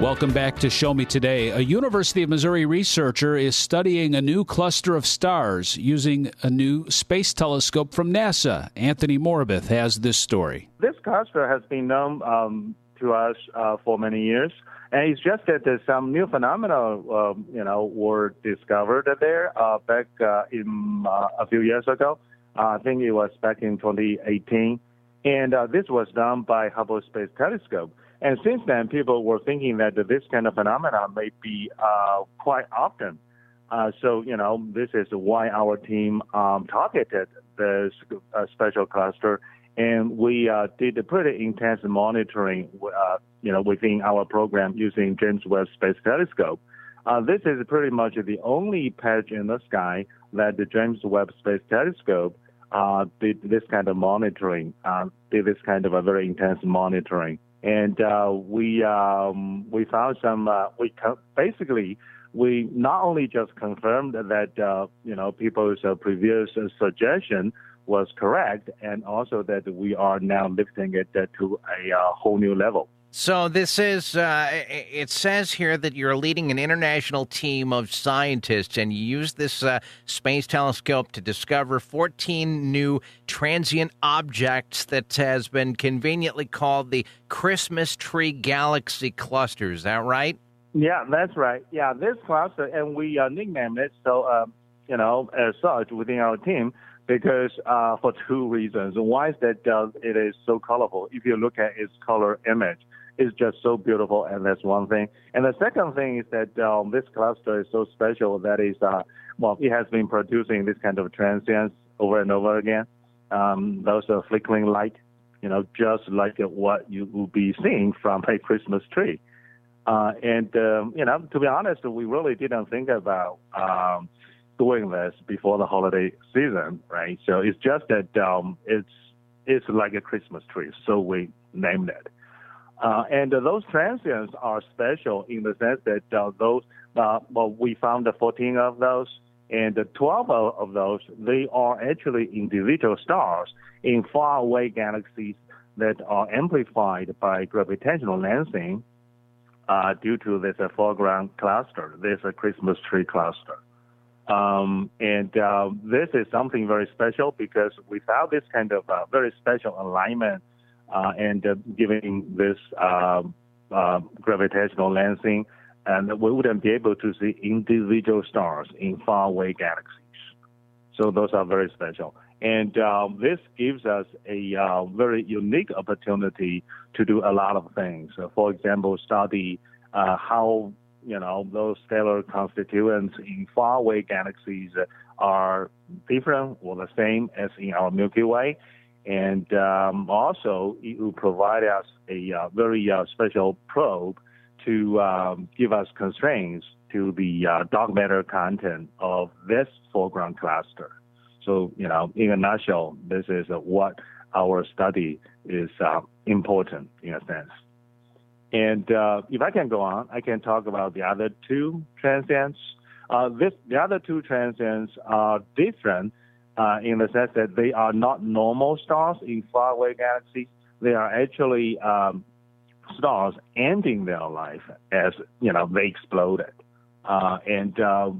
Welcome back to Show Me Today. A University of Missouri researcher is studying a new cluster of stars using a new space telescope from NASA. Anthony Morabith has this story. This cluster has been known um, to us uh, for many years, and it's just that some new phenomena, uh, you know, were discovered there uh, back uh, in uh, a few years ago. I think it was back in 2018, and uh, this was done by Hubble Space Telescope. And since then, people were thinking that this kind of phenomenon may be uh, quite often. Uh, so, you know, this is why our team um, targeted this uh, special cluster, and we uh, did a pretty intense monitoring, uh, you know, within our program using James Webb Space Telescope. Uh, this is pretty much the only patch in the sky that the James Webb Space Telescope did this kind of monitoring, did this kind of a very intense monitoring and uh, we um, we found some. Uh, we co- basically we not only just confirmed that uh, you know people's uh, previous suggestion was correct, and also that we are now lifting it uh, to a uh, whole new level. So this is, uh, it says here that you're leading an international team of scientists and you use this uh, space telescope to discover 14 new transient objects that has been conveniently called the Christmas tree galaxy cluster. Is that right? Yeah, that's right. Yeah, this cluster, and we uh, nicknamed it so, uh, you know, as such within our team because uh, for two reasons. One is that uh, it is so colorful. If you look at its color image, is just so beautiful, and that's one thing. And the second thing is that um, this cluster is so special that is, uh, well, it has been producing this kind of transients over and over again. Um, those are flickering light, you know, just like what you will be seeing from a Christmas tree. Uh, and um, you know, to be honest, we really didn't think about um, doing this before the holiday season, right? So it's just that um, it's it's like a Christmas tree, so we named it. Uh, and uh, those transients are special in the sense that uh, those, uh, well, we found 14 of those, and 12 of those, they are actually individual stars in faraway galaxies that are amplified by gravitational lensing uh, due to this uh, foreground cluster, this Christmas tree cluster. Um, and this is something very special because without this kind of very special alignment and uh, giving this uh, gravitational lensing, and we wouldn't be able to see individual stars in faraway galaxies. So those are very special. And um, this gives us a uh, very unique opportunity to do a lot of things. So for example, study uh, how you know those stellar constituents in faraway galaxies are different or the same as in our Milky Way, and um, also, it will provide us a uh, very uh, special probe to um, give us constraints to the uh, dark matter content of this foreground cluster. So, you know, in a nutshell, this is what our study is uh, important in a sense. And uh, if I can go on, I can talk about the other two transients. Uh, this, the other two transients are different uh, in the sense that they are not normal stars in faraway galaxies. They are actually um, stars ending their life as you know they exploded. Uh, and uh,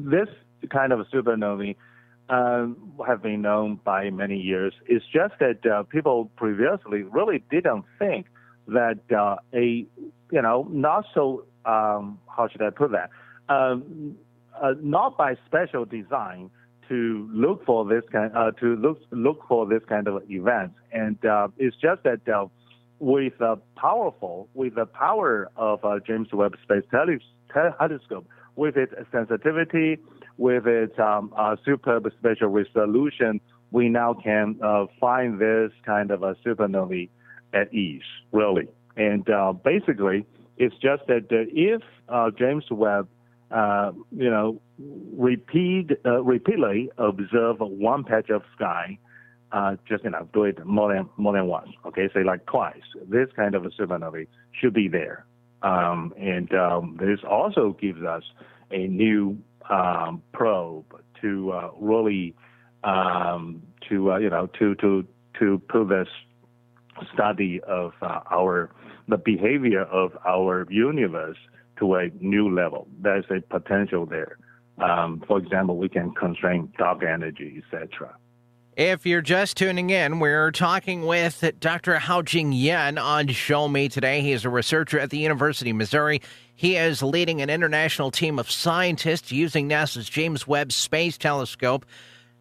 this kind of supernovae uh, have been known by many years. It's just that uh, people previously really didn't think that uh, a you know not so um, how should I put that um, uh, not by special design to look for this kind uh, to look look for this kind of events. And uh, it's just that uh, with uh, powerful with the power of uh, James Webb Space Telescope, with its sensitivity, with its um, uh, superb spatial resolution, we now can uh, find this kind of a supernovae at ease, really. And basically, it's just that if James Webb uh, you know, repeat uh, repeatedly observe one patch of sky, uh, just you know, do it more than more than once. Okay, say like twice. This kind of a supernovae should be there, um, and um, this also gives us a new um, probe to uh, really um, to uh, you know to to to put this study of uh, our the behavior of our universe to a new level. There's a potential there. Um, for example, we can constrain dark energy, etc. If you're just tuning in, we're talking with Dr. Haojing Yan on Show Me today. He is a researcher at the University of Missouri. He is leading an international team of scientists using NASA's James Webb Space Telescope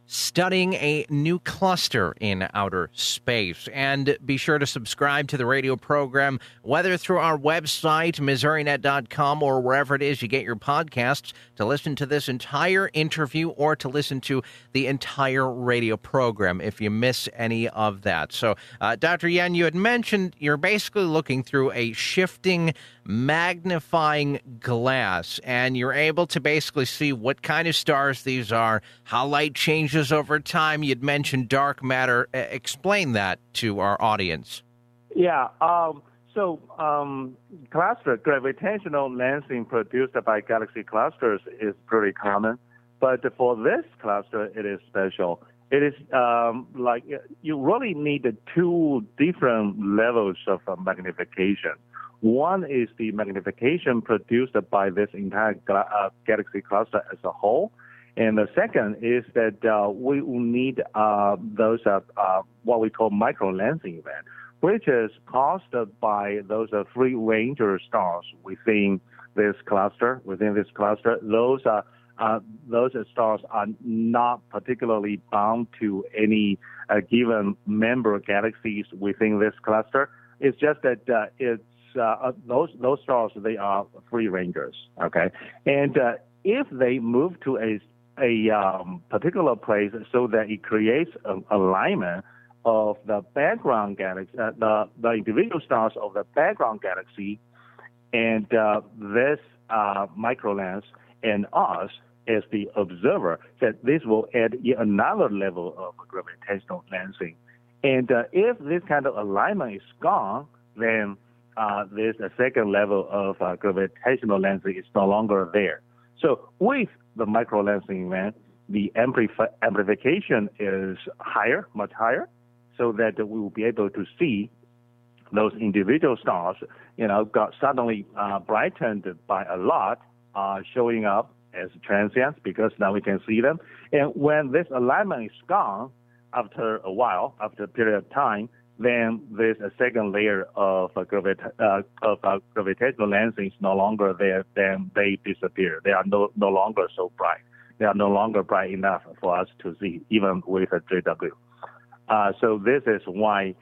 studying a new cluster in outer space. And be sure to subscribe to the radio program, whether through our website, MissouriNet.com, or wherever it is you get your podcasts, to listen to this entire interview or to listen to the entire radio program if you miss any of that. So, uh, Dr. Yan, you had mentioned you're basically looking through a shifting magnifying glass, and you're able to basically see what kind of stars these are, how light changes over time. You'd mentioned dark matter. Explain that to our audience. Yeah. Um, so, um, cluster gravitational lensing produced by galaxy clusters is pretty common, but for this cluster, it is special. It is um, like you really need two different levels of magnification. One is the magnification produced by this entire uh, galaxy cluster as a whole. And the second is that uh, we will need uh, those uh, uh what we call micro lensing event, which is caused by those uh, free ranger stars within this cluster. Within this cluster, those are uh, those stars are not particularly bound to any given member galaxies within this cluster. It's just that it's uh, those those stars they are free rangers. Okay, and uh, if they move to a a um, particular place so that it creates an alignment of the background galaxy, uh, the the individual stars of the background galaxy, and uh, this uh, microlens and us as the observer, that this will add yet another level of gravitational lensing. And uh, if this kind of alignment is gone, then uh, this a second level of uh, gravitational lensing is no longer there. So with the micro lensing event, the amplification is higher, much higher, so that we will be able to see those individual stars, you know, got suddenly uh, brightened by a lot, uh, showing up as transients because now we can see them. And when this alignment is gone, after a while, after a period of time, then there's a second layer of uh, gravita- uh, of uh, gravitational lensing is no longer there. Then they disappear. They are no no longer so bright. They are no longer bright enough for us to see, even with a JW. Uh, so this is why,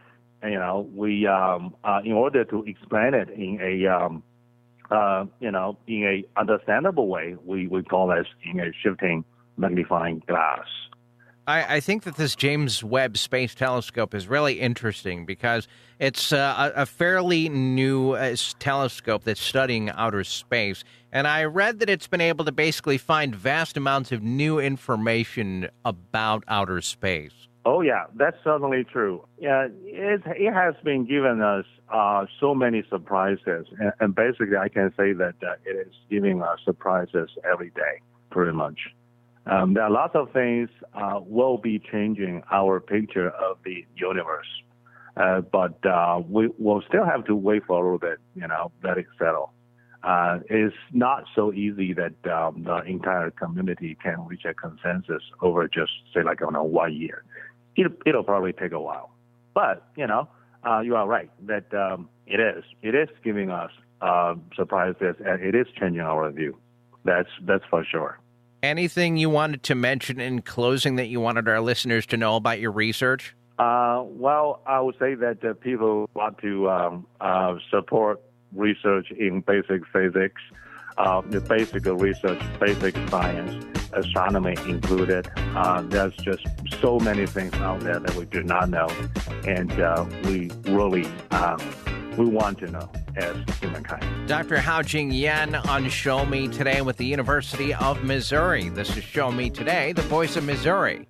you know, we um, uh, in order to explain it in a um, uh, you know in a understandable way, we we call this in a shifting magnifying glass. I, I, think that this James Webb Space Telescope is really interesting because it's uh, a, a, fairly new uh, telescope that's studying outer space. And I read that it's been able to basically find vast amounts of new information about outer space. Oh, yeah, that's certainly true. Yeah, it, it has been giving us uh, so many surprises. And, and, basically, I can say that uh, it is giving us surprises every day, pretty much. Um, there are lots of things uh, will be changing our picture of the universe, uh, but uh, we will still have to wait for a little bit, you know, let it settle. Uh, it's not so easy that um, the entire community can reach a consensus over just say like on a one year. It, it'll probably take a while, but you know, uh, you are right that um, it is it is giving us uh, surprises and it is changing our view. That's that's for sure. Anything you wanted to mention in closing that you wanted our listeners to know about your research? Uh, well, I would say that uh, people want to um, uh, support research in basic physics, uh, the basic research, basic science, astronomy included. Uh, there's just so many things out there that we do not know, and uh, we really we want to know as humankind. Dr. Haojing Yan on Show Me Today with the University of Missouri. This is Show Me Today, the voice of Missouri.